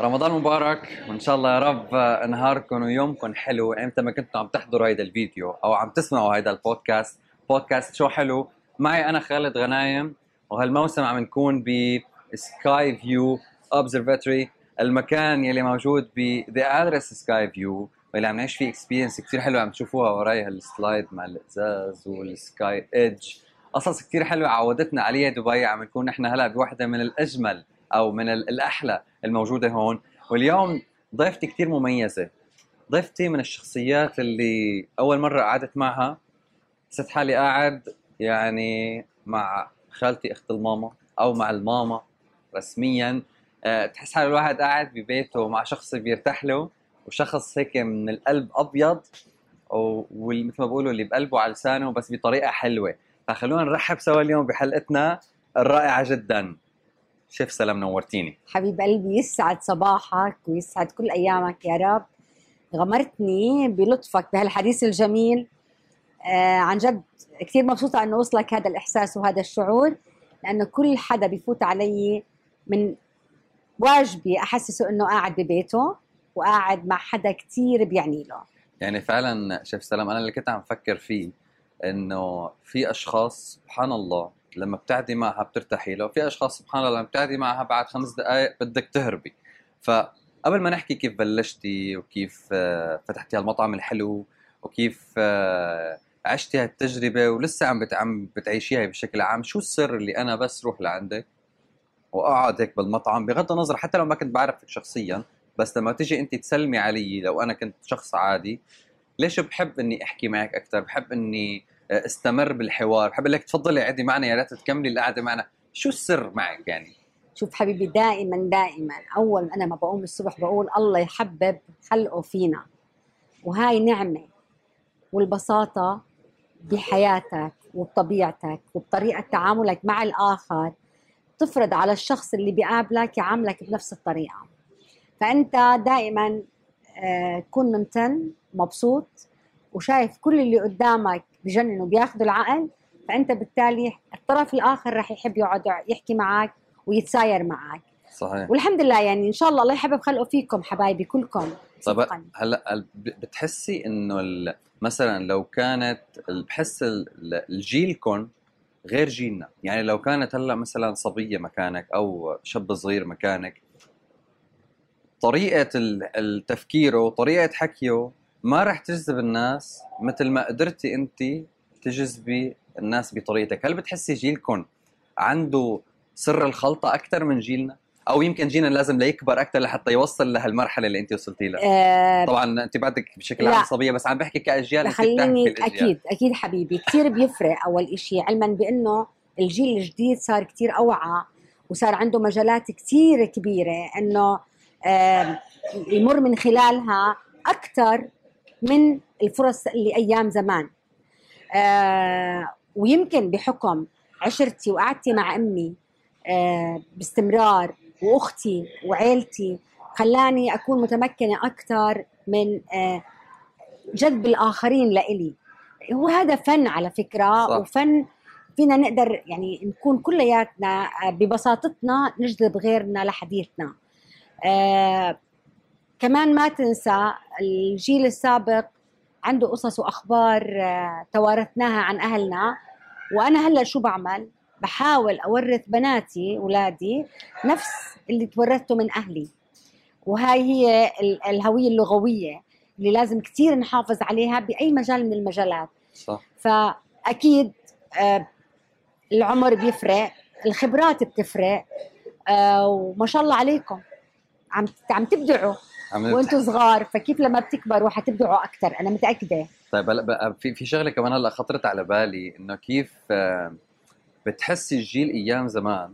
رمضان مبارك وإن شاء الله يا رب نهاركم ويومكم حلو. إمتى ما كنتوا عم تحضروا هيدا الفيديو أو عم تسمعوا هيدا البودكاست بودكاست شو حلو؟ معي أنا خالد غنايم وهالموسم عم نكون ب Sky View Observatory المكان يلي موجود ب The Address Sky View واللي عم نعيش فيه experience كثير حلوة عم تشوفوها وراي هال slide مع الإزاز وال Sky Edge قصص كثير حلوة عودتنا عليها دبي عم نكون نحن هلا بوحدة من الأجمل أو من الأحلى. الموجودة هون. واليوم ضيفتي كثير مميزة. ضيفتي من الشخصيات اللي أول مرة قعدت معها. حسيت حالي قاعد يعني مع خالتي أخت الماما أو مع الماما رسميا. أه تحس حال الواحد قاعد ببيته مع شخص بيرتاح له وشخص هيك من القلب أبيض ومثل ما بقولوا اللي بقلبه على لسانه بس بطريقة حلوة. فخلونا نرحب سوا اليوم بحلقتنا الرائعة جدا. شيف سلام نورتيني. حبيب قلبي يسعد صباحك ويسعد كل أيامك يا رب. غمرتني بلطفك بهالحديث الجميل. آه عن جد كثير مبسوطة أنه وصلك هذا الإحساس وهذا الشعور لأنه كل حدا بيفوت علي من واجبي أحسسه أنه قاعد ببيته وقاعد مع حدا كثير بيعني له. يعني فعلا شيف سلام أنا اللي كنت عم فكر فيه أنه في أشخاص سبحان الله لما بتعدي معها بترتاحي له. في أشخاص سبحان الله لما بتعدي معها بعد خمس دقائق بدك تهربي. فقبل ما نحكي كيف بلشتي وكيف آه، فتحتي هالمطعم الحلو وكيف آه، عشتي هالتجربة ولسه عم عم بتعيشيها بشكل عام شو السر اللي أنا بس روح لعندك وأقعد هيك بالمطعم؟ بغض النظر حتى لو ما كنت بعرفك شخصيا بس لما تيجي أنت تسلمي علي لو أنا كنت شخص عادي ليش بحب إني أحكي معك أكثر بحب إني استمر بالحوار. بحب لك تفضلي عدي معنا يا ريت تكملي. القعده معنا شو السر معك يعني؟ شوف حبيبي دائما دائما أول أنا ما بقوم الصبح بقول الله يحبب خلقه فينا. وهاي نعمة. والبساطة بحياتك وبطبيعتك وبطريقة تعاملك مع الآخر. تفرض على الشخص اللي بيقابلك يعاملك بنفس الطريقة. فأنت دائما آه، كن ممتن مبسوط وشايف كل اللي قدامك بجنن وبياخذوا العقل فأنت بالتالي الطرف الآخر راح يحب يقعد يحكي معك ويتساير معك صحيح. والحمد لله يعني إن شاء الله الله يحبب خلقه فيكم حبايبي كلكم. طب هلا بتحسي إنه مثلا لو كانت بحس الجيلكم غير جيلنا؟ يعني لو كانت هلا مثلا صبية مكانك أو شاب صغير مكانك طريقة التفكير وطريقه حكيه ما رح تجذب الناس مثل ما قدرتي انت تجذبي الناس بطريقتك. هل بتحسي جيلكم عنده سر الخلطة أكثر من جيلنا؟ أو يمكن جينا لازم ليكبر أكثر لحتى يوصل لهالمرحلة اللي انت وصلتي لها؟ أه طبعا انت بعدك بشكل عام صبية بس عم بحكي كأجيال خليني أكيد أكيد حبيبي. كثير بيفرق أول شيء علما بأنه الجيل الجديد صار كثير أوعى وصار عنده مجالات كثير كبيرة إنه يمر من خلالها أكثر من الفرص اللي أيام زمان. آه ويمكن بحكم عشرتي وقعدتي مع أمي آه باستمرار وأختي وعيلتي خلاني أكون متمكنة أكثر من آه جذب الآخرين لإلي. هو هذا فن على فكرة صح. وفن فينا نقدر يعني نكون كلياتنا ببساطتنا نجذب غيرنا لحديثنا. آه كمان ما تنسى الجيل السابق عنده قصص وأخبار آه، توارثناها عن أهلنا. وأنا هلأ شو بعمل؟ بحاول أورث بناتي اولادي نفس اللي تورثته من أهلي. وهاي هي الهوية اللغوية اللي لازم كثير نحافظ عليها بأي مجال من المجالات. صح. فأكيد آه، العمر بيفرق الخبرات بتفرق آه، وما شاء الله عليكم. عم عم تبدعوا. وأنتم صغار فكيف لما بتكبروا حتبدعوا أكثر أنا متأكدة. طيب هلا في في شغلة كمان هلا خطرت على بالي إنه كيف آه، بتحسي الجيل أيام زمان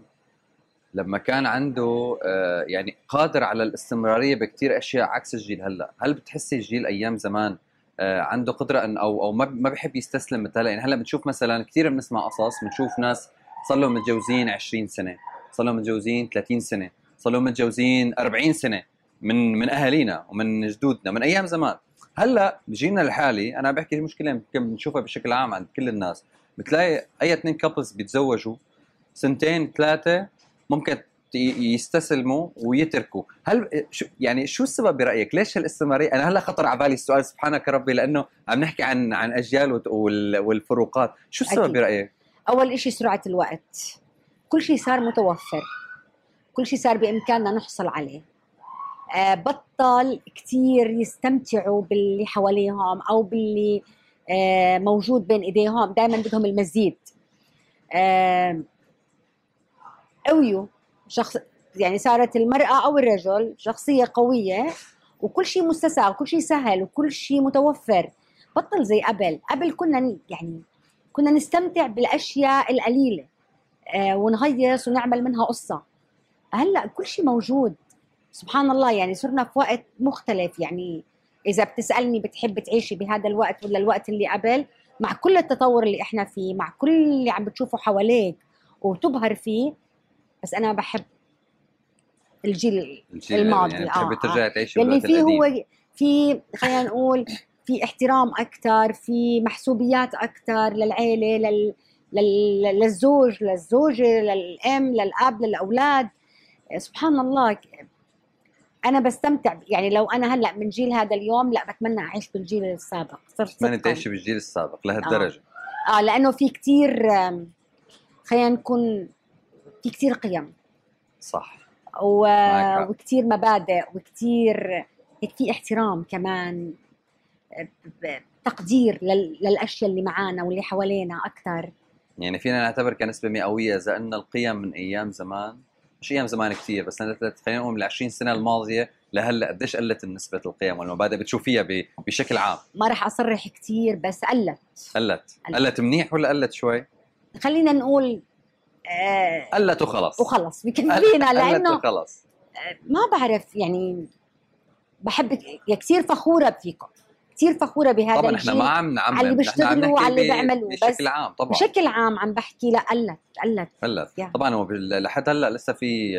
لما كان عنده آه، يعني قادر على الاستمرارية بكثير أشياء عكس الجيل هلا. هل بتحسي الجيل أيام زمان آه، عنده قدرة ان أو أو ما بحب يستسلم مثلا؟ يعني هلا بنشوف مثلا كثير بنسمع قصص بنشوف ناس صار لهم متجوزين 20 سنة صار لهم متجوزين 30 سنة صار لهم متجوزين 40 سنة. من من أهالينا ومن جدودنا من أيام زمان. هلأ جينا الحالي أنا بحكي مشكله يمكن بنشوفها بشكل عام عند كل الناس. بتلاقي أي اثنين كابلز بيتزوجوا سنتين ثلاثة ممكن يستسلموا ويتركوا. هل شو يعني شو السبب برأيك؟ ليش هالاستمراريه أنا هلأ خطر على بالي السؤال سبحانك ربي لأنه عم نحكي عن عن أجيال والفروقات. شو السبب أكيد. برأيك؟ أول إشي سرعة الوقت. كل شيء صار متوفر. كل شيء صار بإمكاننا نحصل عليه. بطل كتير يستمتعوا باللي حواليهم أو باللي آه، موجود بين إيديهم. دائما بدهم المزيد. آه، قويوا شخص يعني صارت المرأة أو الرجل شخصية قوية وكل شيء مستساغ وكل شيء سهل وكل شيء متوفر. بطل زي قبل قبل كنا يعني كنا نستمتع بالأشياء القليلة آه ونهيص ونعمل منها قصة. هلأ كل شيء موجود. سبحان الله يعني صرنا في وقت مختلف. يعني إذا بتسألني بتحب تعيشي بهذا الوقت ولا الوقت اللي قبل مع كل التطور اللي إحنا فيه مع كل اللي عم بتشوفه حواليك وتبهر فيه بس أنا بحب الجيل الجيل الماضي، يعني آه، بتحبي آه. ترجعي تعيشي للي بالوقت فيه القديم. هو في خلينا نقول في احترام أكثر في محسوبيات أكثر للعيلة لل لل- للزوج للزوجة للأم للأب للأولاد. سبحان الله. أنا بستمتع يعني لو أنا هلأ من جيل هذا اليوم لأ بتمنى أعيش بالجيل السابق. صرت ما. تعيشي بالجيل السابق لهالدرجة. آه. لأنه في كتير آم، خلينا نكون في كتير قيم. صح. و... وكتير مبادئ وكتير هيك في احترام كمان تقدير لل... للأشياء اللي معانا واللي حوالينا أكثر يعني فينا نعتبر كنسبة مئوية إذا إن القيم من أيام زمان مش أيام زمان كثير بس قلت خلينا نقول من ال 20 سنة الماضية لهلأ قديش قلت نسبه القيم والمبادئ بتشوفيها بشكل عام. ما راح أصرح كتير بس قلت. قلت. قلت. قلت منيح ولا قلت شوي؟ خلينا نقول آه قلت وخلص. وخلص. بكفينا قلت لأنه وخلص. ما بعرف يعني بحب يا كثير فخورة فيكم. كثير فخورة بهذا طبعا الجيل إحنا ما عم نعمم على اللي بيشتغلوا على اللي بيعملوا، بس بشكل عام طبعا. بشكل عام عم بحكي لا قلت قلت. قلت. طبعا هو لحد هلأ لسه في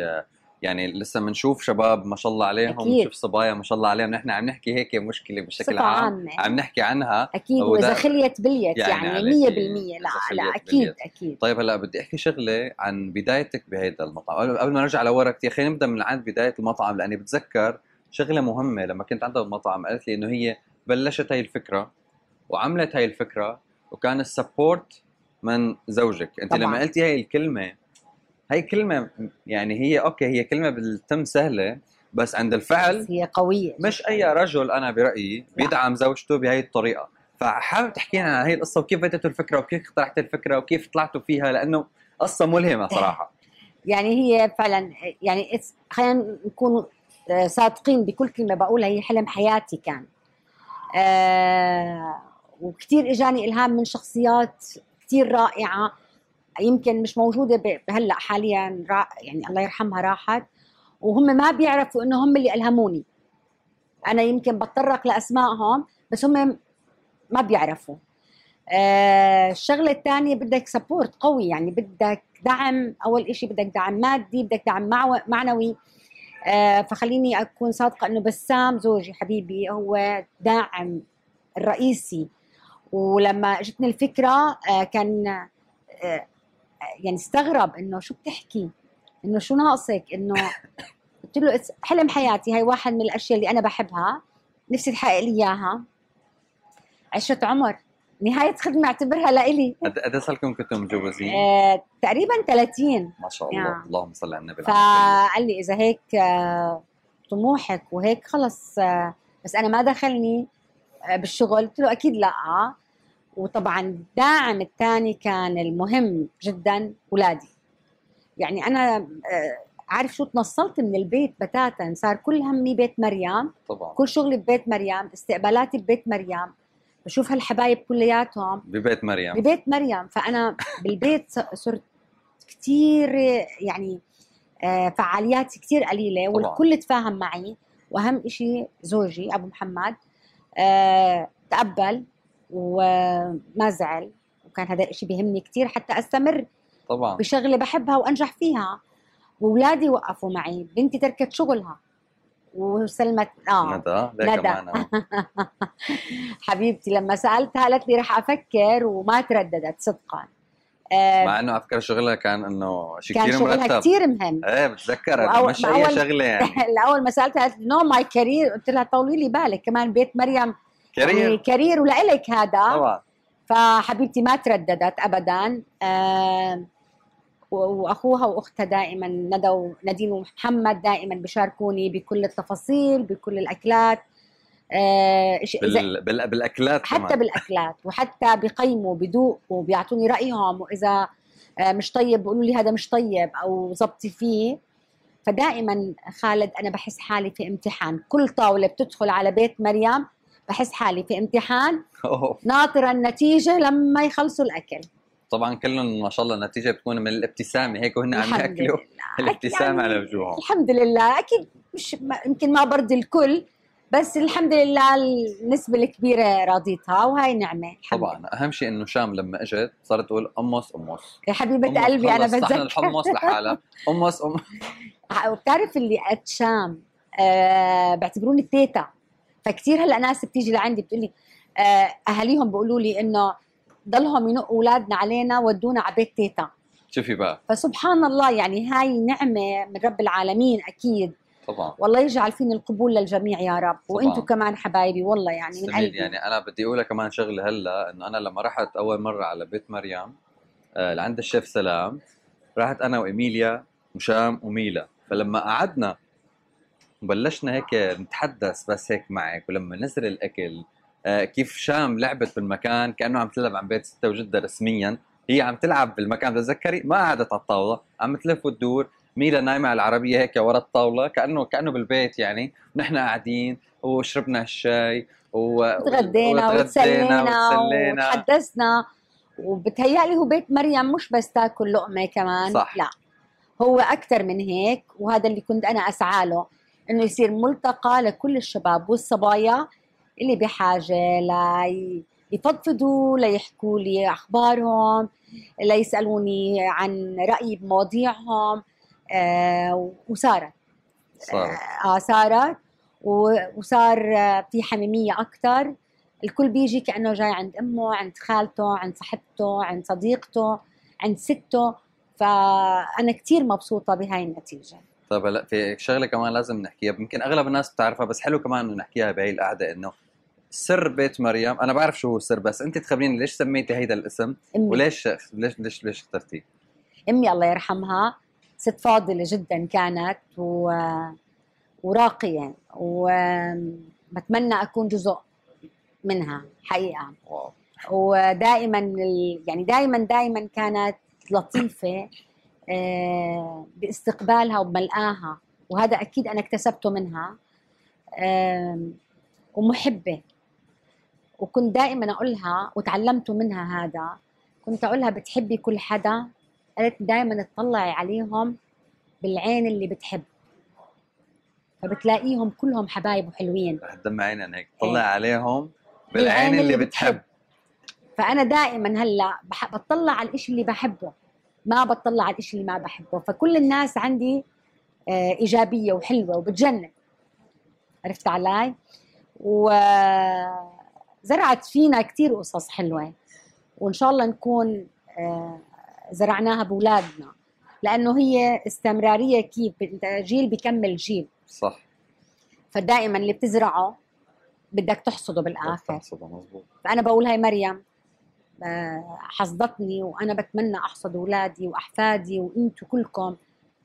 يعني لسه بنشوف شباب ما شاء الله عليهم. بنشوف صبايا ما شاء الله عليهم. نحن عم نحكي هيك مشكلة بشكل عام. عامة. عم نحكي عنها. أكيد وإذا خليت بليت يعني يعني, عليكي 100% لا إذا لا خليت أكيد بليت. أكيد. طيب هلأ بدي أحكي شغلة عن بدايتك بهيدا المطعم. قبل قبل ما نرجع لورا كثير خلينا نبدأ من عند بداية المطعم لأني بتذكر شغلة مهمة لما كنت عندها المطعم قالت لي إنه هي بلشت هاي الفكرة وعملت هاي الفكرة وكان ال support من زوجك. أنت طبعاً. لما قلتي هاي الكلمة هاي كلمة يعني هي okay هي كلمة بالتم سهلة بس عند الفعل بس هي قوية. مش أي رجل أنا برأيي بيدعم زوجته بهي الطريقة. فحابب تحكي لنا عن هي القصة وكيف بدأتوا الفكرة وكيف اقترحت الفكرة وكيف طلعتوا فيها؟ لأنه قصة ملهمة صراحة. يعني هي فعلا يعني خلينا نكون آه، صادقين بكل كلمة بقولها هي حلم حياتي كان. وكثير إجاني إلهام من شخصيات كثير رائعة يمكن مش موجودة هلا حاليا يعني الله يرحمها راحت. وهم ما بيعرفوا إنه هم اللي إلهموني. أنا يمكن بتطرق لأسمائهم بس هم ما بيعرفوا. آه الشغلة الثانية بدك سبورت قوي يعني بدك دعم أول إشي بدك دعم مادي بدك دعم معنوي. آه فخليني أكون صادقة إنه بسام زوجي حبيبي هو داعم الرئيسي. ولما اجتني الفكرة آه كان آه يعني استغرب إنه شو بتحكي؟ إنه شو ناقصك؟ إنه قلت له "It's حلم حياتي هاي واحد من الأشياء اللي أنا بحبها نفسي تحقق لي إياها. عشرة عمر. نهاية خدمة اعتبرها لإلي. قد قد صار لكم كنتم متجوزين؟ آه، تقريبا 30 ما شاء الله. يا. اللهم صل على النبي. فقال لي إذا هيك آه، طموحك وهيك خلص آه، بس أنا ما دخلني آه، بالشغل. قلت له أكيد لا. وطبعا الداعم الثاني كان المهم جدا اولادي يعني أنا آه، عارف شو تنصلت من البيت بتاتا. صار كل همي بيت مريم. طبعا. كل شغلي ببيت مريم. استقبالاتي ببيت مريم. بشوف هالحبايب كلياتهم. ببيت مريم. ببيت مريم. فأنا بالبيت صرت كثير يعني آه، فعاليات كثير قليلة. والكل تفاهم معي. وأهم إشي زوجي أبو محمد آه، تقبل وما زعل. وكان هذا الشيء بيهمني كثير حتى أستمر طبعا. بشغلة بحبها وأنجح فيها. واولادي وقفوا معي. بنتي تركت شغلها. وسلمت. آه. ندى ندى. آه. حبيبتي لما سألتها قالت لي رح أفكر وما ترددت صدقا. آه، مع إنه على فكره شغلها كان إنه شيء كان كثير شغلها مرتب. كثير مهم. إيه بتذكر مش أي شغلة يعني. الأول ما سألتها قالت no my career قلت لها طولي لي بالك كمان بيت مريم يعني career career ولإلك هذا. طبعا. فحبيبتي ما ترددت ابدا. و- وأخوها وأختها دائما ندى ونادين ومحمد دائما بيشاركوني بكل التفاصيل بكل الأكلات. آه، بال... بال... بالأكلات حتى كمان بالأكلات وحتى بقيموا بدوقوا بيعطوني رايهم وإذا آه، مش طيب بيقولوا لي هذا مش طيب أو زبطي فيه. فدائما خالد أنا بحس حالي في امتحان. كل طاولة بتدخل على بيت مريم بحس حالي في امتحان. ناطرة النتيجة لما يخلصوا الأكل. طبعا كلهم ما شاء الله النتيجة بتكون من الابتسامة هيك وهن عم ياكلوا لله. الابتسامه يعني على وجوههم. الحمد لله. أكيد مش يمكن ما برضي الكل بس الحمد لله النسبة الكبيرة راضيتها وهي نعمة. الحمد لله. طبعا أهم شيء إنه شام لما إجت صارت تقول امص امص يا حبيبة أمص قلبي صحن بتذكر. الحمص لحالها. امص ام وبتعرف اللي قد شام آه بعتبروني تيتا فكتير هلأ ناس بتيجي لعندي بتقول لي آه أهاليهم بيقولوا لي إنه ضلهم ينقوا أولادنا علينا ودونا على بيت تيتا. شوفي بقى. فسبحان الله يعني هاي نعمة من رب العالمين أكيد. طبعا. والله يجعل فينا القبول للجميع يا رب. وأنتم كمان حبايبي والله يعني من قلبي يعني أنا بدي اقولها كمان شغلة هلا إنه أنا لما رحت أول مرة على بيت مريم آه لعند الشيف سلام رحت أنا وإيميليا وشام وميلا. فلما قعدنا وبلشنا هيك نتحدث بس هيك معك ولما نزل الأكل كيف شام لعبت بالمكان كأنه عم تلعب عن بيت ستة وجدة رسميا. هي عم تلعب بالمكان. بتذكري ما قعدت على الطاولة. عم تلف وتدور. ميلا نايمة على العربية هيك ورا الطاولة كأنه كأنه بالبيت يعني. ونحن قاعدين وشربنا الشاي و... تغدينا وتسلينا وتسلينا. وتحدثنا. وبتهيألي هو بيت مريم مش بس تاكل لقمة كمان. صح. لا. هو أكثر من هيك وهذا اللي كنت أنا أسعى له إنه يصير ملتقى لكل الشباب والصبايا. اللي بحاجة لي يفضفضوا ليحكوا لي أخبارهم ليسالوني عن رايي بمواضيعهم آه وصارت صار آه صارت و- وصار آه، في حميمية أكثر الكل بيجي كأنه جاي عند أمه عند خالته عند صاحبته عند صديقته عند سته. فأنا كثير مبسوطة بهاي النتيجة. طيب هلا في شغلة كمان لازم نحكيها يمكن أغلب الناس بتعرفها بس حلو كمان إنه نحكيها بهي القعدة إنه سر بيت مريم. أنا بعرف شو هو السر بس أنت تخبريني ليش سميتي هيدا الاسم؟ أمي. وليش ليش ليش ليش اخترتيه؟ أمي الله يرحمها ست فاضلة جدا كانت و... وراقية وبتمنى أكون جزء منها حقيقة. واو. ودائما ال- يعني دائما دائما كانت لطيفة آه، باستقبالها وبملقاها وهذا أكيد أنا اكتسبته منها ومحبة. وكنت دائما أقولها وتعلمته منها هذا. كنت أقولها بتحبي كل حدا. قالت دائما تطلعي عليهم بالعين اللي بتحب. فبتلاقيهم كلهم حبايب وحلوين. رح تدمع عيننا هيك. طلع إيه. عليهم بالعين بالعين اللي اللي بتحب. فأنا دائما هلأ بح- بطلع على الإشي اللي بحبه. ما بطلع على الإشي اللي ما بحبه. فكل الناس عندي آه، إيجابية وحلوة وبتجنن. عرفت علي؟ وزرعت فينا كتير قصص حلوة. وإن شاء الله نكون آه، زرعناها بأولادنا. لأنه هي استمرارية كيف؟ جيل بيكمل جيل. صح. فدائما اللي بتزرعه بدك تحصده بالآخر. صدق مزبوط فأنا بقول هاي مريم آه، حصدتني وأنا بتمنى أحصد أولادي وأحفادي وأنتم كلكم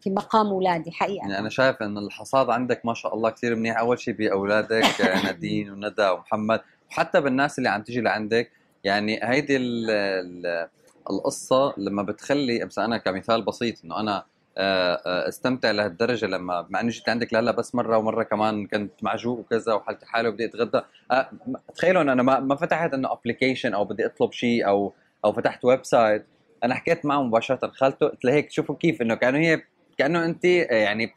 في مقام أولادي حقيقة. يعني أنا شايف إن الحصاد عندك ما شاء الله كثير منيح. أول شيء بأولادك نادين وندى ومحمد. وحتى بالناس اللي عم تيجي لعندك يعني هيدي ال ال القصة لما بتخلي مثلا أنا كمثال بسيط إنه أنا آه، آه، استمتع لهالدرجة لما مع انه جيت عندك لهلا بس مرة ومرة كمان كنت معجوق وكذا وحالتي حالي وبدي أتغدى. آه، تخيلوا انه أنا ما فتحت إنه application أو بدي أطلب شيء أو أو فتحت website أنا حكيت معه مباشرة خالته قلت له هيك شوفوا كيف إنه كأنه هي كأنه انت يعني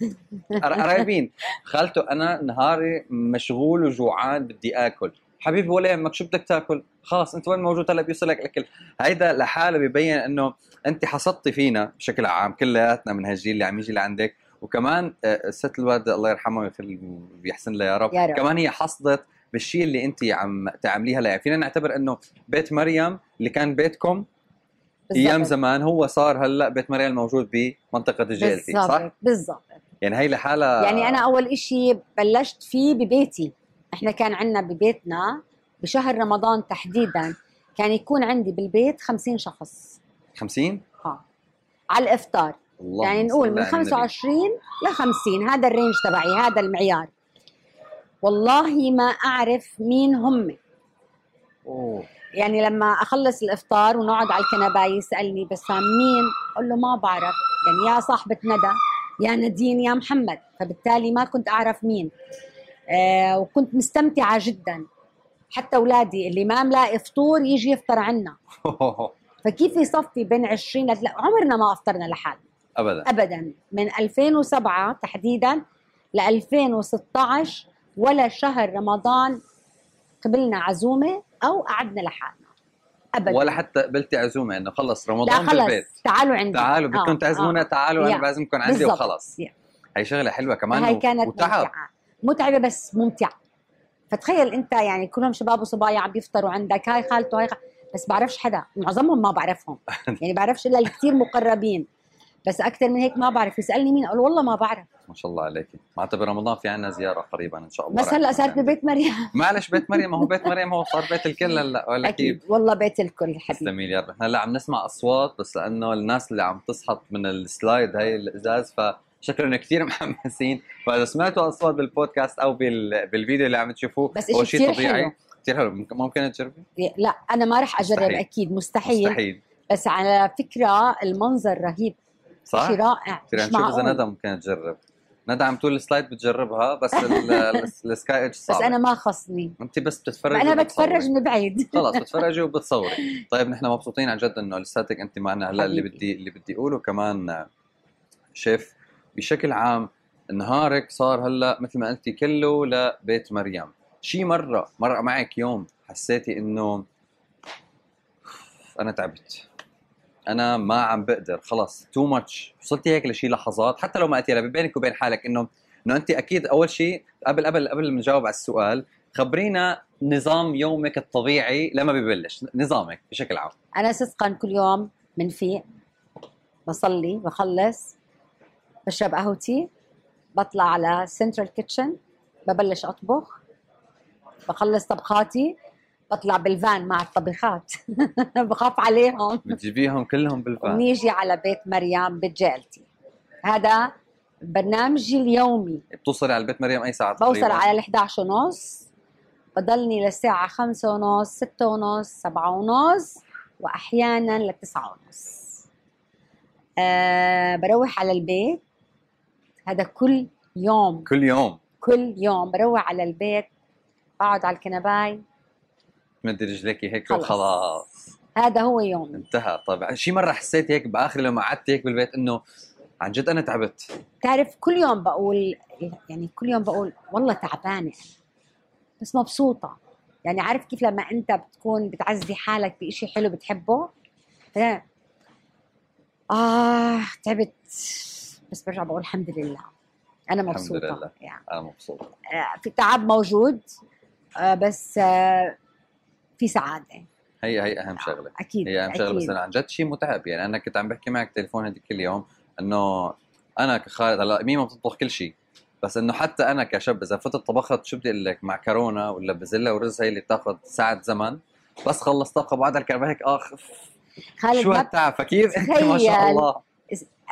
قر- قرايبين خالته أنا نهاري مشغول وجوعان بدي آكل. حبيبي ولا يهمك شو بدك تاكل؟ خلاص أنت وين موجود؟ هلا بيوصلك الأكل. هيدا لحاله ببين إنه أنت حصدتي فينا بشكل عام كلياتنا من هالجيل اللي عم يجي لعندك. وكمان آه، الست الوالده الله يرحمها ويخلي ويحسن لها يا رب. يا رب. كمان هي حصدت بالشيء اللي أنت عم تعمليه هلا يعني فينا نعتبر إنه بيت مريم اللي كان بيتكم أيام زمان هو صار هلأ بيت مريم موجود بمنطقة الجيلتي صح؟ بالضبط. يعني هي لحالها يعني أنا أول إشي بلشت فيه ببيتي. إحنا كان عندنا ببيتنا بشهر رمضان تحديدا كان يكون عندي بالبيت 50 شخص. 50 ها. على الإفطار. الله يعني نقول من 25 ل 50 هذا الرينج تبعي هذا المعيار. والله ما أعرف مين هم. أوه. يعني لما أخلص الإفطار ونقعد على الكنبة يسألني بسام مين أقول له ما بعرف. يعني يا صاحبة ندى يا نادين يا محمد. فبالتالي ما كنت أعرف مين. وكنت مستمتعة جدا. حتى أولادي اللي ما ملاقي فطور يجي يفطر عنا. فكيف يصفي بين 20 لا عمرنا ما أفطرنا لحالنا ابدا. ابدا. من 2007 تحديدا ل 2016 ولا شهر رمضان قبلنا عزومة أو قعدنا لحالنا. ابدا. ولا حتى قبلتي عزومة إنه خلص لا رمضان خلص. بالبيت. تعالوا عندي. تعالوا بدكم آه، تعزمونا آه. تعالوا أنا. بعزمكم عندي بالضبط. وخلص. يا. هي شغلة حلوة كمان هاي و- كانت وتعب. متعبة بس ممتعة. فتخيل أنت يعني كلهم شباب وصبايا عم بيفطروا عندك هاي خالته هاي خ... بس بعرفش حدا معظمهم ما بعرفهم. يعني بعرفش إلا الكثير مقربين. بس أكثر من هيك ما بعرف. يسألني مين أقول والله ما بعرف. ما شاء الله عليك. معناتها برمضان في عنا زيارة قريبا إن شاء الله. بس هلأ صارت. ببيت مريم. معلش بيت مريم ما هو بيت مريم هو صار بيت الكل هلأ ولا كيف؟ أكيد والله بيت الكل حبيبي. تسلمي لي يا رب. إحنا هلأ عم نسمع أصوات بس لأنه الناس اللي عم تسحط من السلايد هاي الإزاز فشكلهم كثير محمسين فإذا سمعتوا أصوات بالبودكاست أو بال... بالفيديو اللي عم تشوفوه بس هو شيء طبيعي. حلو. كثير حلو. ممكن- تجربي؟ لا أنا ما رح أجرب مستحيل. أكيد. مستحيل, مستحيل. بس على فكرة المنظر رهيب. صح؟ شيء رائع كثير نشوف إذا ندى ممكن تجرب. ندى عم تقول السلايد بتجربها بس ال- ال- السكاي إيدج صعب بس أنا ما خصني. انت بس بتتفرجي أنا بتفرج. من بعيد. خلص بتفرجي وبتصوري. طيب نحن مبسوطين عن جد إنه لساتك انت معنا هلأ اللي. بدي اللي بدي أقوله. كمان شيف بشكل عام نهارك صار هلا مثل ما قلتي كله لبيت مريم. شي مرة مرة معك يوم حسيتي إنه أنا تعبت. أنا ما عم بقدر خلص تو ماتش وصلتي هيك لشي لحظات حتى لو ما قلتي لها بينك وبين حالك إنه إنه انت أكيد أول شيء قبل قبل قبل ما نجاوب على السؤال خبرينا نظام يومك الطبيعي لما ببلش نظامك بشكل عام. أنا صدقا كل يوم منفيق بصلي بخلص بشرب قهوتي بطلع على central kitchen ببلش أطبخ بخلص طبخاتي بطلع بالفان مع الطبيخات. بخاف عليهم. بتجيبيهم كلهم بالفان. ونيجي على بيت مريم بجالتي. هذا برنامجي اليومي. بتوصلي على البيت مريم أي ساعة بوصل تقريباً؟ على ال 11 ونص. بضلني للساعة خمسة ونص ستة ونص سبعة ونص وأحيانا لتسعة ونص. أه بروح على البيت. هذا كل يوم. كل يوم. كل يوم. بروح على البيت بقعد على الكنباي. تمدي رجليك هيك خلص. وخلاص. هذا هو يومي. انتهى. طيب شي مرة حسيت هيك بآخر لما قعدت هيك بالبيت إنه عن جد أنا تعبت؟ تعرف كل يوم بقول يعني كل يوم بقول والله تعبانة بس مبسوطة. يعني عارف كيف لما أنت بتكون بتعزي حالك بإشي حلو بتحبه؟ ف- آه تعبت. بس برجع بقول الحمد لله. أنا الحمد مبسوطة لله. يعني. أنا مبسوط آه، في تعب موجود آه، بس آه، في سعادة. هي هي أهم شغلة. أكيد هي أهم شغلة. بس أكيد. عن جد شيء متعب. يعني أنا كنت عم بحكي معك تليفون هذيك اليوم إنه أنا كخالد هلا ميمه بتطبخ كل شيء بس إنه حتى أنا كشاب إذا فتت طبخت شو بدي أقول لك؟ معكرونه ولا بزلة ورز هي اللي بتاخذ ساعة زمن بس خلص طبخه بقعد على الكربة هيك آخ خالد شو هالتعب؟ فكيف انت ما شاء. الله.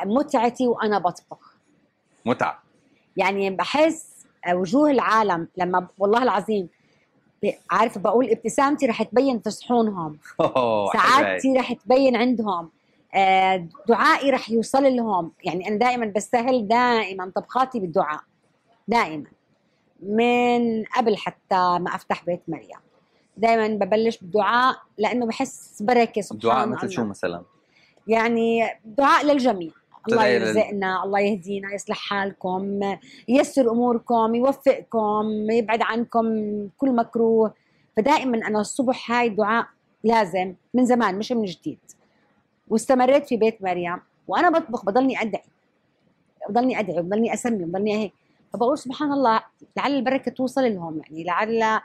متعتي وأنا بطبخ. متعة. يعني بحس وجوه العالم لما والله العظيم عارف بقول ابتسامتي رح تبين في صحونهم. سعادتي رح تبين عندهم. آه، دعائي رح يوصل لهم. يعني أنا دائما بستاهل دائما طبخاتي بالدعاء. دائما. من قبل حتى ما أفتح بيت مريم. دائما ببلش بالدعاء لأنه بحس بركة سبحان دعاء الله مثل شو مثلا؟ يعني دعاء للجميع. الله يرزقنا الله يهدينا يصلح حالكم ييسر أموركم يوفقكم يبعد عنكم كل مكروه. فدائما أنا الصبح هاي دعاء لازم من زمان مش من جديد. واستمريت في بيت مريم وأنا بطبخ بضلني أدعي. بضلني أدعي بضلني أسمي بضلني هيك. فبقول سبحان الله لعل البركة توصل لهم. يعني لعل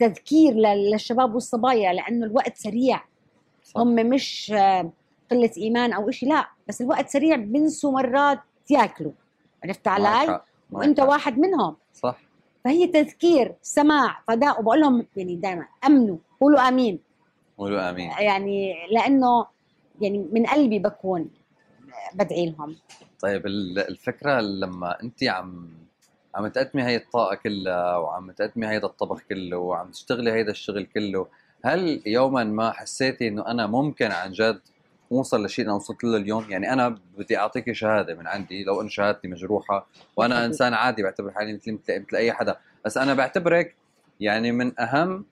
تذكير لل- للشباب والصبايا لأنه الوقت سريع. صح. هم مش قلة إيمان أو إشي لا بس الوقت سريع بنسوا مرات يأكلوا. عرفت علي؟ وأنت. واحد منهم. صح. فهي تذكير سماع فداء وبقول لهم يعني دائما أمنوا قولوا آمين. قولوا آمين. يعني لأنه يعني من قلبي بكون بدعي لهم طيب ال- الفكرة لما أنت عم عم تقدمي هي الطاقة كلها وعم تقدمي هيدا الطبخ كله وعم تشتغلي هيدا الشغل كله هل يوما ما حسيتي إنه أنا ممكن عن جد اوصل لشيء أنا وصلت له اليوم. يعني أنا بدي اعطيكي شهادة من عندي لو ان شهادتي مجروحة وأنا. إنسان عادي بعتبر حالي مثل مثل, مثل أي حدا. بس أنا بعتبرك يعني من أهم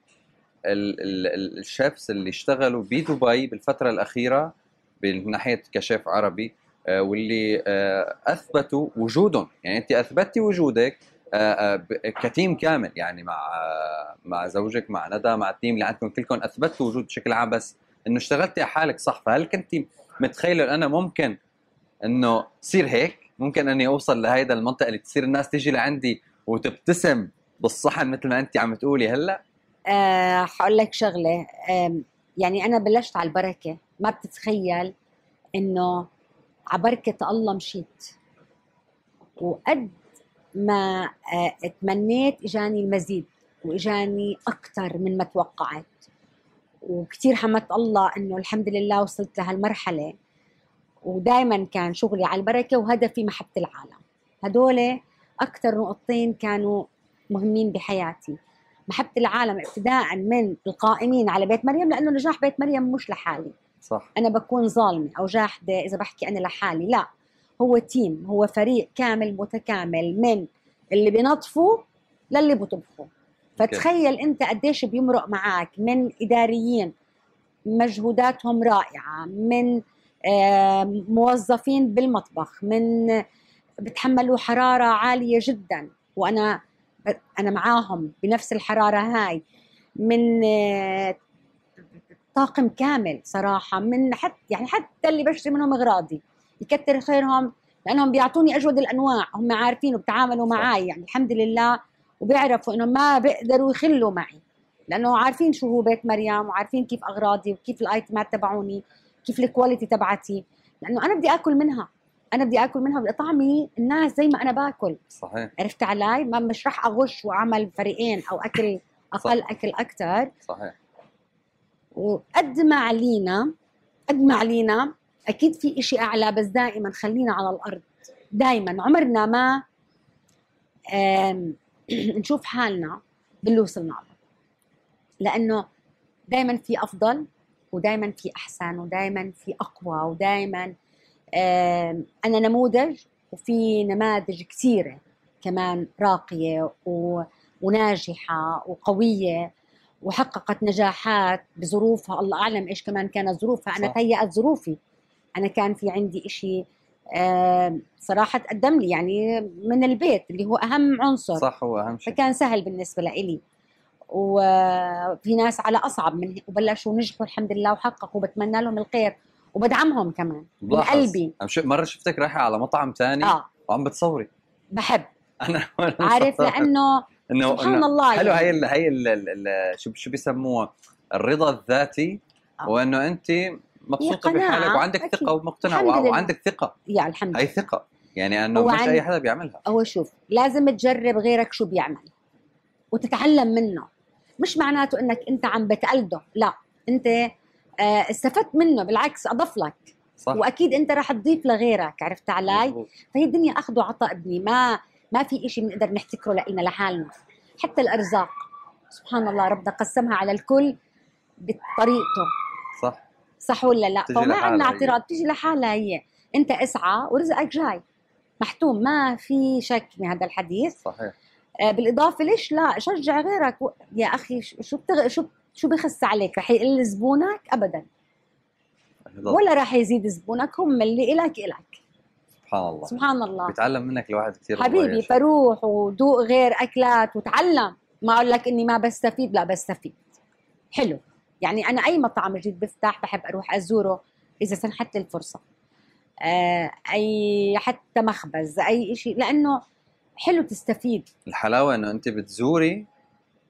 ال- ال- ال- الشيفs اللي اشتغلوا بدبي بالفترة الأخيرة من ناحية كشيف عربي آه، واللي آه، أثبتوا وجودهم. يعني أنت أثبتي وجودك آه، كتيم كامل. يعني مع مع زوجك مع ندى مع التيم اللي عندكم كلكم أثبتوا وجود بشكل عام. بس إنه اشتغلتي على حالك صح فهل كنت متخيلة أنا ممكن إنه صير هيك؟ ممكن إني أوصل لهيدا المنطقة اللي تصير الناس تيجي لعندي وتبتسم بالصحن مثل ما انت عم تقولي هلأ؟ أه حقول لك شغلة آم، يعني أنا بلشت على البركة. ما بتتخيل إنه على بركة الله مشيت. وقد ما آه، تمنيت إجاني المزيد وإجاني أكثر من ما توقعت. وكثير حمدت الله إنه الحمد لله وصلت لهالمرحلة. ودائما كان شغلي على البركة وهدفي محبة العالم. هدول أكثر نقطتين كانوا مهمين بحياتي. محبة العالم ابتداء من القائمين على بيت مريم لأنه نجاح بيت مريم مش لحالي. صح. أنا بكون ظالمة أو جاحدة إذا بحكي أنا لحالي لا. هو تيم هو فريق كامل متكامل من اللي بينظفوا للي بيطبخوا فتخيل أنت قديش بيمرق معك من إداريين مجهوداتهم رائعة من موظفين بالمطبخ من بتحملوا حرارة عالية جدا وأنا أنا معاهم بنفس الحرارة هاي من آه، طاقم كامل صراحة من حتى يعني حتى اللي بشتري منهم أغراضي يكتر خيرهم لأنهم بيعطوني أجود الأنواع هم عارفين وبتعاملوا. معي يعني الحمد لله وبيعرفوا إنه ما بيقدروا يخلوا معي. لأنه عارفين شو هو بيت مريم وعارفين كيف أغراضي وكيف الأيتمات تبعوني كيف الكواليتي تبعتي لأنه أنا بدي آكل منها. أنا بدي آكل منها بدي اطعمي الناس زي ما أنا باكل. صحيح. عرفت علي؟ ما مش رح أغش وأعمل فريقين أو أكل أقل صح. أكل أكثر صحيح. وقد ما علينا قد ما علينا أكيد في إشي أعلى بس دائما خلينا على الأرض. دائما. عمرنا ما نشوف حالنا باللي وصلنا له. لأنه دائما في أفضل ودائما في أحسن ودائما في أقوى ودائما أنا نموذج وفي نماذج كثيرة كمان راقية و... وناجحة وقوية وحققت نجاحات بظروفها. الله أعلم إيش كمان كانت ظروفها. أنا. تهيأت ظروفي. أنا كان في عندي إشي آم، صراحة تقدم لي يعني من البيت اللي هو أهم عنصر. صح هو أهم شيء. فكان سهل بالنسبة لإلي. وفي ناس على أصعب من وبلشوا نجحوا الحمد لله وحققوا بتمنى لهم الخير. وبدعمهم كمان من. قلبي. مرة شفتك رايحة على مطعم ثاني آه. وعم بتصوري. بحب. أنا عارف لأنه إنه سبحان إنه الله حلو يعني. هي ال هي ال شو شو بيسموها؟ الرضا الذاتي آه. وإنه انت مبسوطة بحالك وعندك أكيد. ثقة ومقتنعه. وعندك ثقة. يا الحمد هي ثقة. يعني أنه مش عن- أي حدا بيعملها. هو شوف لازم تجرب غيرك شو بيعمل وتتعلم منه. مش معناته إنك أنت عم بتقلده لا. أنت آه، استفدت منه بالعكس اضاف لك. صح. وأكيد أنت رح تضيف لغيرك عرفت علي؟ مزبوط. فهي الدنيا أخذ وعطاء ابني. ما ما في إشي بنقدر نحتكره لنا لحالنا. حتى الأرزاق. سبحان الله ربنا قسمها على الكل بطريقته. صح ولا لا؟ فما عندنا. اعتراض بتيجي لحالها هي. انت اسعى ورزقك جاي. محتوم ما في شك بهذا الحديث. صحيح. آه، بالإضافة ليش لا؟ شجع غيرك. و- يا أخي شو بتغ... شو شو بخس عليك؟ رح يقل زبونك؟ ابدا. ولا رح يزيد زبونك هم اللي إلك إلك. سبحان الله. سبحان الله. بيتعلم منك الواحد كثير حبيبي فروح وذوق غير أكلات وتعلم. ما أقول لك إني ما بستفيد لا بستفيد. حلو. يعني أنا أي مطعم جديد بفتح بحب أروح أزوره إذا سنحت لي الفرصة. آه أي حتى مخبز أي شيء لأنه حلو تستفيد. الحلاوة إنه أنت بتزوري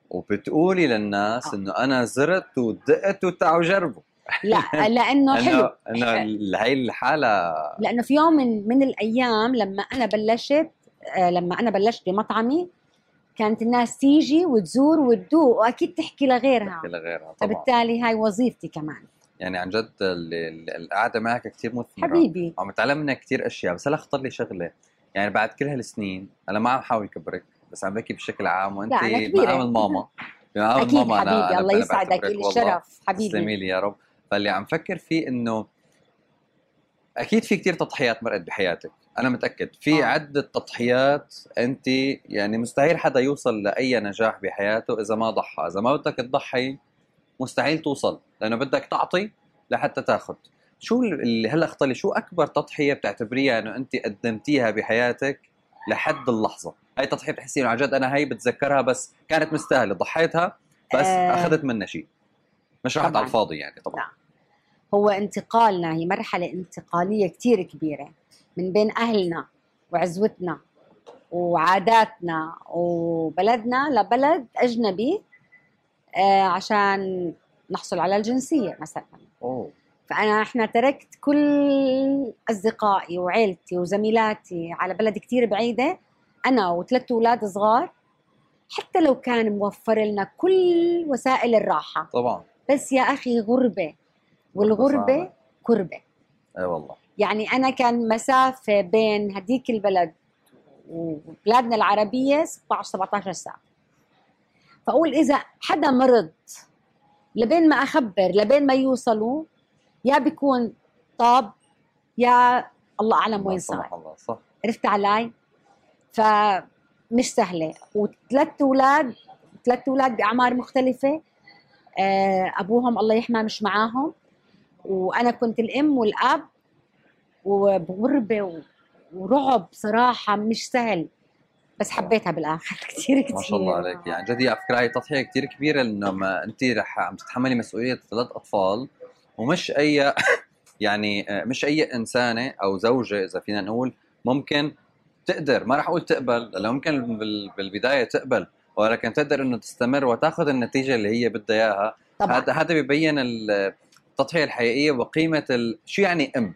وبتقولي للناس آه. إنه أنا زرت ودقت وتعوا جربوا. لا لأنه حلو. إنه انه هي الحالة. لأنه في يوم من, من الأيام لما أنا بلشت آه، لما أنا بلشت بمطعمي كانت الناس تيجي وتزور وتدوق وأكيد تحكي لغيرها. تحكي لغيرها طبعا. فبالتالي هاي وظيفتي كمان. يعني عن جد ال- ال- القعدة معك كثير مثمرة. حبيبي. عم بتعلم منك كثير أشياء بس هلا خطر لي شغلة. يعني بعد كل هالسنين أنا ما عم حاول كبرك بس عم بحكي بشكل عام وأنت أنا كبيرة. مقام الماما. أكيد الماما حبيبي أنا الله أنا يسعدك لي. الشرف تسلمي حبيبي لي يا رب. فاللي عم فكر فيه إنه أكيد في كتير تضحيات مرقت بحياتك. أنا متأكد. في آه. عدة تضحيات أنت يعني مستحيل حدا يوصل لأي نجاح بحياته إذا ما ضحى. إذا ما بدك تضحي مستحيل توصل لأنه بدك تعطي لحتى تاخذ شو اللي هلأ اختلي شو أكبر تضحية بتعتبريها إنه أنت قدمتيها بحياتك لحد اللحظة؟ هاي تضحية بتحسي إنه عن جد أنا هي بتذكرها بس كانت مستاهلة. ضحيتها بس آه. أخذت منها شيء. مش راحت. على الفاضي يعني طبعا. لا. هو انتقالنا هي مرحلة انتقالية كتير كبيرة. من بين أهلنا وعزوتنا وعاداتنا وبلدنا لبلد أجنبي آه عشان نحصل على الجنسية مثلا. أوه. فأنا إحنا تركت كل أصدقائي وعيلتي وزميلاتي على بلد كتير بعيدة أنا وثلاث أولاد صغار حتى لو كان موفر لنا كل وسائل الراحة. طبعا. بس يا أخي غربة والغربة. كربة. أي والله. يعني أنا كان مسافة بين هديك البلد وبلادنا العربية 16 17 ساعة. فأقول إذا حدا مرض لبين ما أخبر لبين ما يوصلوا يا بيكون طاب يا الله أعلم وين صار. صح. عرفت علي؟ فمش سهلة. وثلاث أولاد ثلاث أولاد بأعمار مختلفة. آه، أبوهم الله يحمى مش معاهم. وأنا كنت الأم والأب. وبغربة و- ورعب صراحة مش سهل بس حبيتها بالآخر كثير كثير ما شاء الله عليك. يعني جد هي فكرة هي تضحية كثير كبيرة لأنه ما أنت رح عم تتحملي مسؤولية ثلاث أطفال ومش أي يعني آه، مش أي إنسانة أو زوجة إذا فينا نقول ممكن تقدر. ما راح أقول تقبل لأنه ممكن بال- بالبداية تقبل ولكن تقدر إنه تستمر وتاخذ النتيجة اللي هي بدها إياها. هذا هذا بيبين ال- التضحية الحقيقية وقيمة ال... شو يعني أم؟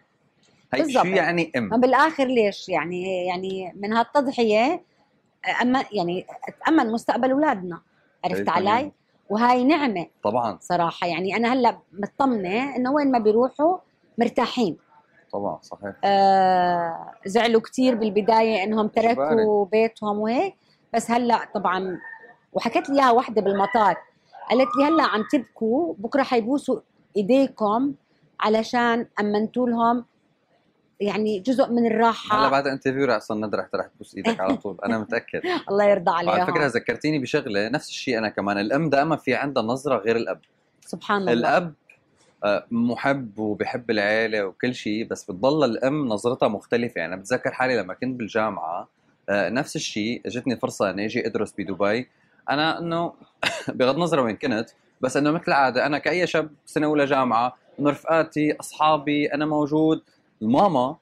هي بالضبط. شو يعني ام بالآخر ليش؟ يعني يعني من هالتضحية أما يعني اتامن مستقبل أولادنا. عرفت تمام. علي؟ وهاي نعمة. طبعا. صراحة يعني أنا هلأ مطمنة إنه وين ما بيروحوا مرتاحين. طبعا صحيح. آه زعلوا كتير بالبداية إنهم. تركوا بيتهم وهيك. بس هلأ طبعا وحكت لي إياها وحدة بالمطار. قالت لي هلأ عم تبكوا بكرة حيبوسوا إيديكم علشان أمنتوا لهم يعني جزء من الراحة. هلا بعد الانترفيو رح أصلا ندى رح رح تبوس إيدك على طول. أنا متأكد. الله يرضى عليها على فكرة ذكرتيني بشغلة نفس الشيء أنا كمان. الأم دائما في عندها نظرة غير الأب. سبحان الله. الأب آه، محب وبحب العيلة وكل شيء بس بتضل الأم نظرتها مختلفة. يعني بتذكر حالي لما كنت بالجامعة آه، نفس الشيء. اجتني فرصة إني أجي أدرس بدبي. أنا إنه بغض النظر وين كنت بس إنه مثل العادة أنا كأي شاب سنة أولى جامعة أنه رفقاتي أصحابي أنا موجود. الماما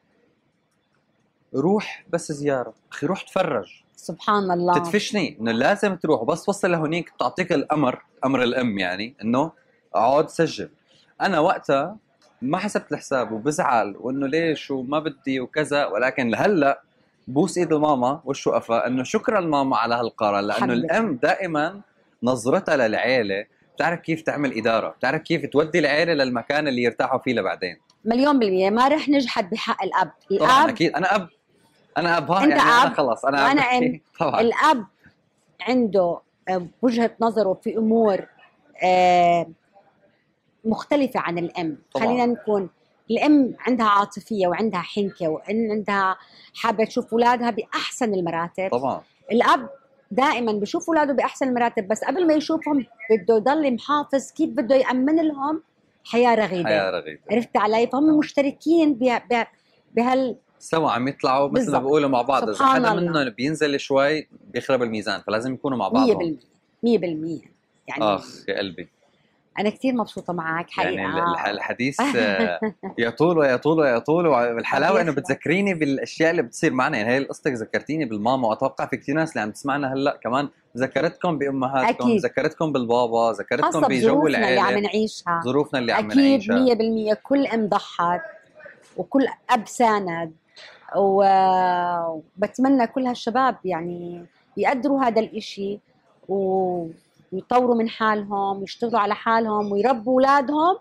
روح بس زيارة. أخي روح تفرج. سبحان الله. تدفشني إنه لازم تروح. وبس توصل لهونيك بتعطيك الأمر أمر الأم يعني إنه اقعد سجل. أنا وقتها ما حسبت الحساب وبزعل وإنه ليش وما بدي وكذا ولكن لهلأ بوس إيد الماما وش وقفها إنه شكرا ماما على هالقرار لأنه حبيبتي. الأم دائما نظرتها للعيلة. بتعرف كيف تعمل إدارة بتعرف كيف تودي العيلة للمكان اللي يرتاحوا فيه لبعدين. مليون بالمية. ما رح نجحد بحق الأب. طبعا الأب أكيد. أنا أب. أنا أب. ها أنت يعني أنا أب. خلص. أنا وأنا أب. أم. طبعا. الأب عنده آه، وجهة نظره في أمور آه، مختلفة عن الأم. طبعاً. خلينا نكون الأم عندها عاطفية وعندها حنكة وإن عندها حابة تشوف أولادها بأحسن المراتب. طبعا. الأب دائما بشوف أولاده بأحسن المراتب بس قبل ما يشوفهم بده يضل محافظ كيف بده يأمن لهم حياة رغيدة. حياة رغيدة. عرفت علي؟ فهم مشتركين ب- ب- بهال سوا عم يطلعوا مثل ما. بيقولوا مع بعض. إذا حدا. منهم بينزل شوي بيخرب الميزان فلازم يكونوا مع 100% بعضهم 100% يعني أخ يا قلبي. أنا كثير مبسوطة معك حقيقة يعني الح- الحديث يطول ويطول ويطول والحلاوة إنه. بتذكريني بالأشياء اللي بتصير معنا يعني هي قصتك ذكرتيني بالماما وأتوقع في كثير ناس اللي عم تسمعنا هلأ كمان ذكرتكم بأمهاتكم أكيد. ذكرتكم بالبابا ذكرتكم بجو بظروفنا اللي عم نعيشها ظروفنا اللي عم أكيد نعيشها 100% كل أم ضحت وكل أب ساند وبتمنى كل هالشباب يعني يقدروا هذا الإشي و- ويطوروا من حالهم ويشتغلوا على حالهم ويربوا أولادهم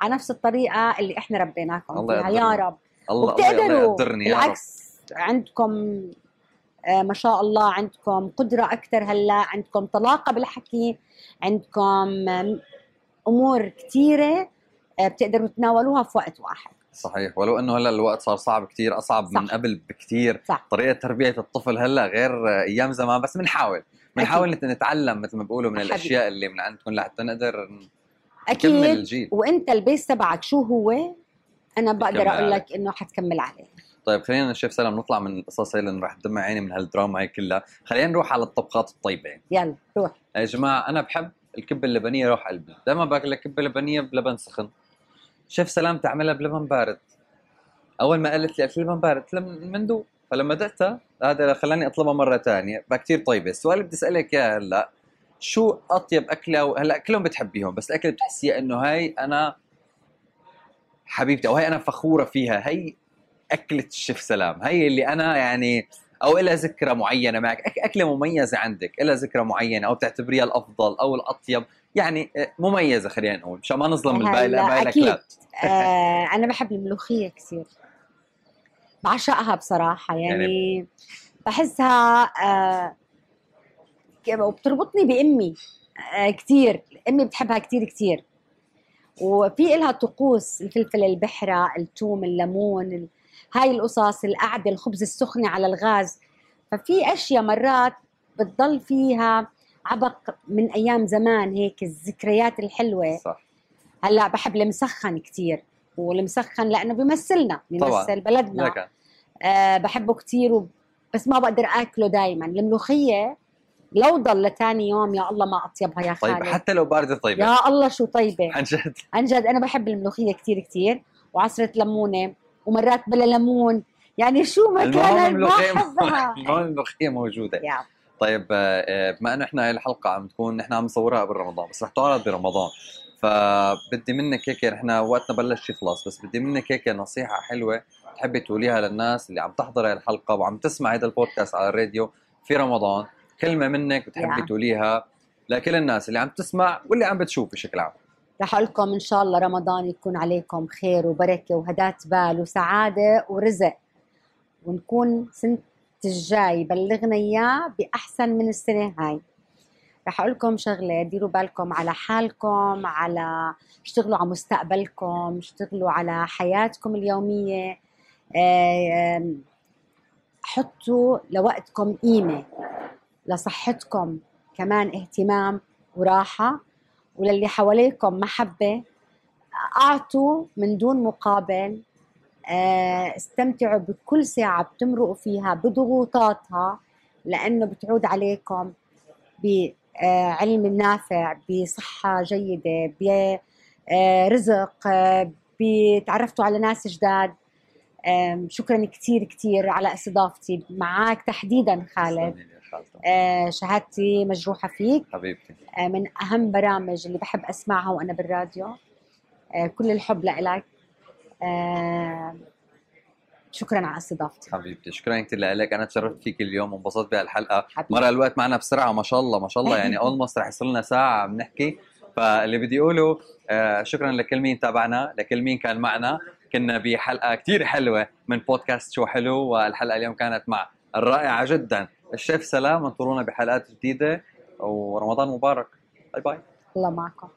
على نفس الطريقة اللي إحنا ربيناكم الله فيها. يا. رب. الله الله الله وبتقدروا يقدرني يا رب. بالعكس عندكم آه، ما شاء الله عندكم قدرة أكثر هلأ عندكم طلاقة بالحكي عندكم أمور كثيرة آه، بتقدروا تتناولوها في وقت واحد. صحيح. ولو إنه هلأ الوقت صار صعب كتير أصعب من صح. قبل بكتير صح. طريقة تربية الطفل هلأ غير آه، أيام زمان بس بنحاول. بنحاول نت- نتعلم مثل ما بيقولوا من. الأشياء اللي من عندكم. لحتى نقدر نكمل أكيد. الجيل. وأنت ال base تبعك شو هو؟ أنا بقدر عليه. لك إنه حتكمل عليه. طيب خلينا شيف سلام نطلع من القصص هي اللي راح تدمع عيني من هالدراما هي كلها. خلينا نروح على الطبخات الطيبة. يلا روح. يا جماعة أنا بحب الكبة اللبنية روح قلبي. دائما باكل كبة لبنية بلبن سخن. شيف سلام تعملها بلبن بارد. أول ما قالت لي قلت لي لبن بارد؟ قلت لها من من دوق فلما دقتها هذا خلاني أطلبها مرة ثانية بقى كثير طيبة. السؤال اللي بدي أسألك إياه هلأ شو أطيب أكلة و... هلأ كلهم بتحبيهم بس الأكلة بتحسيها إنه هاي أنا حبيبتي أو هاي أنا فخورة فيها. هي أكلة الشيف سلام. هي اللي أنا يعني أو لها ذكرى معينة معك. أك- أكلة مميزة عندك لها ذكرى معينة أو بتعتبريها الأفضل أو الأطيب. يعني آه، مميزة خلينا نقول. مشان ما نظلم الباقي. الأكلات. آه أنا بحب الملوخية كثير. بعشقها بصراحة. يعني بحسها آه وبتربطني بأمي آه كثير أمي بتحبها كثير كثير وفي إلها طقوس الفلفل البحرة الثوم الليمون ال- هاي القصص القعدة الخبز السخنة على الغاز. ففي أشياء مرات بتضل فيها عبق من أيام زمان هيك الذكريات الحلوة. صح. هلأ بحب المسخن كتير. والمسخن لأنه بيمثلنا طبعاً. بيمثل بلدنا. لك. آه بحبه كتير وب... بس ما بقدر آكله دائما الملوخية لو ضل لتاني يوم يا الله ما أطيبها يا خالد. طيب حتى لو باردة طيبة. يا الله شو طيبة. عن جد. عن جد أنا بحب الملوخية كتير كتير وعصرة ليمونة ومرات بلا ليمون. يعني شو ما كان ما الملوخية موجودة. يا. طيب آه، آه، بما إنه إحنا هاي الحلقة عم تكون نحن عم نصورها قبل رمضان بس رح تعرض برمضان. فبدي منك هيك نحن وقتنا بلش يخلص بس بدي منك هيك نصيحة حلوة تحبي تقوليها للناس اللي عم تحضر هاي الحلقة وعم تسمع هذا البودكاست على الراديو في رمضان. كلمة منك بتحبي. تقوليها لكل الناس اللي عم تسمع واللي عم بتشوف بشكل عام. رح لكم إن شاء الله رمضان يكون عليكم خير وبركة وهداة بال وسعادة ورزق. ونكون سنة الجاي بلغنا إياه بأحسن من السنة هاي. رح أقول لكم شغلة ديروا بالكم على حالكم على اشتغلوا على مستقبلكم اشتغلوا على حياتكم اليومية حطوا لوقتكم قيمة لصحتكم كمان اهتمام وراحة. وللي حواليكم محبة أعطوا من دون مقابل آه، استمتعوا بكل ساعة بتمرقوا فيها بضغوطاتها لأنه بتعود عليكم بعلم نافع بصحة جيدة برزق بتعرفتوا على ناس جداد. شكرا كثير كثير على استضافتي معك تحديدا خالد. آه، شهادتي مجروحة فيك. حبيبتي. آه، من أهم برامج اللي بحب أسمعها وأنا بالراديو. آه، كل الحب لإلك. آه، شكرا على استضافتي حبيبتي شكرا كثير لك أنا تشرفت فيك اليوم وانبسطت بهالحلقة. مر الوقت معنا بسرعة ما شاء الله ما شاء الله. يعني almost رح يصير لنا ساعة عم نحكي. فاللي بدي أقوله آه شكرا لكل مين تابعنا لكل مين كان معنا. كنا بحلقة كثير حلوة من بودكاست شو حلو والحلقة اليوم كانت مع الرائعة جدا. الشيف سلام انطرونا بحلقات جديدة ورمضان مبارك. bye bye الله معكم.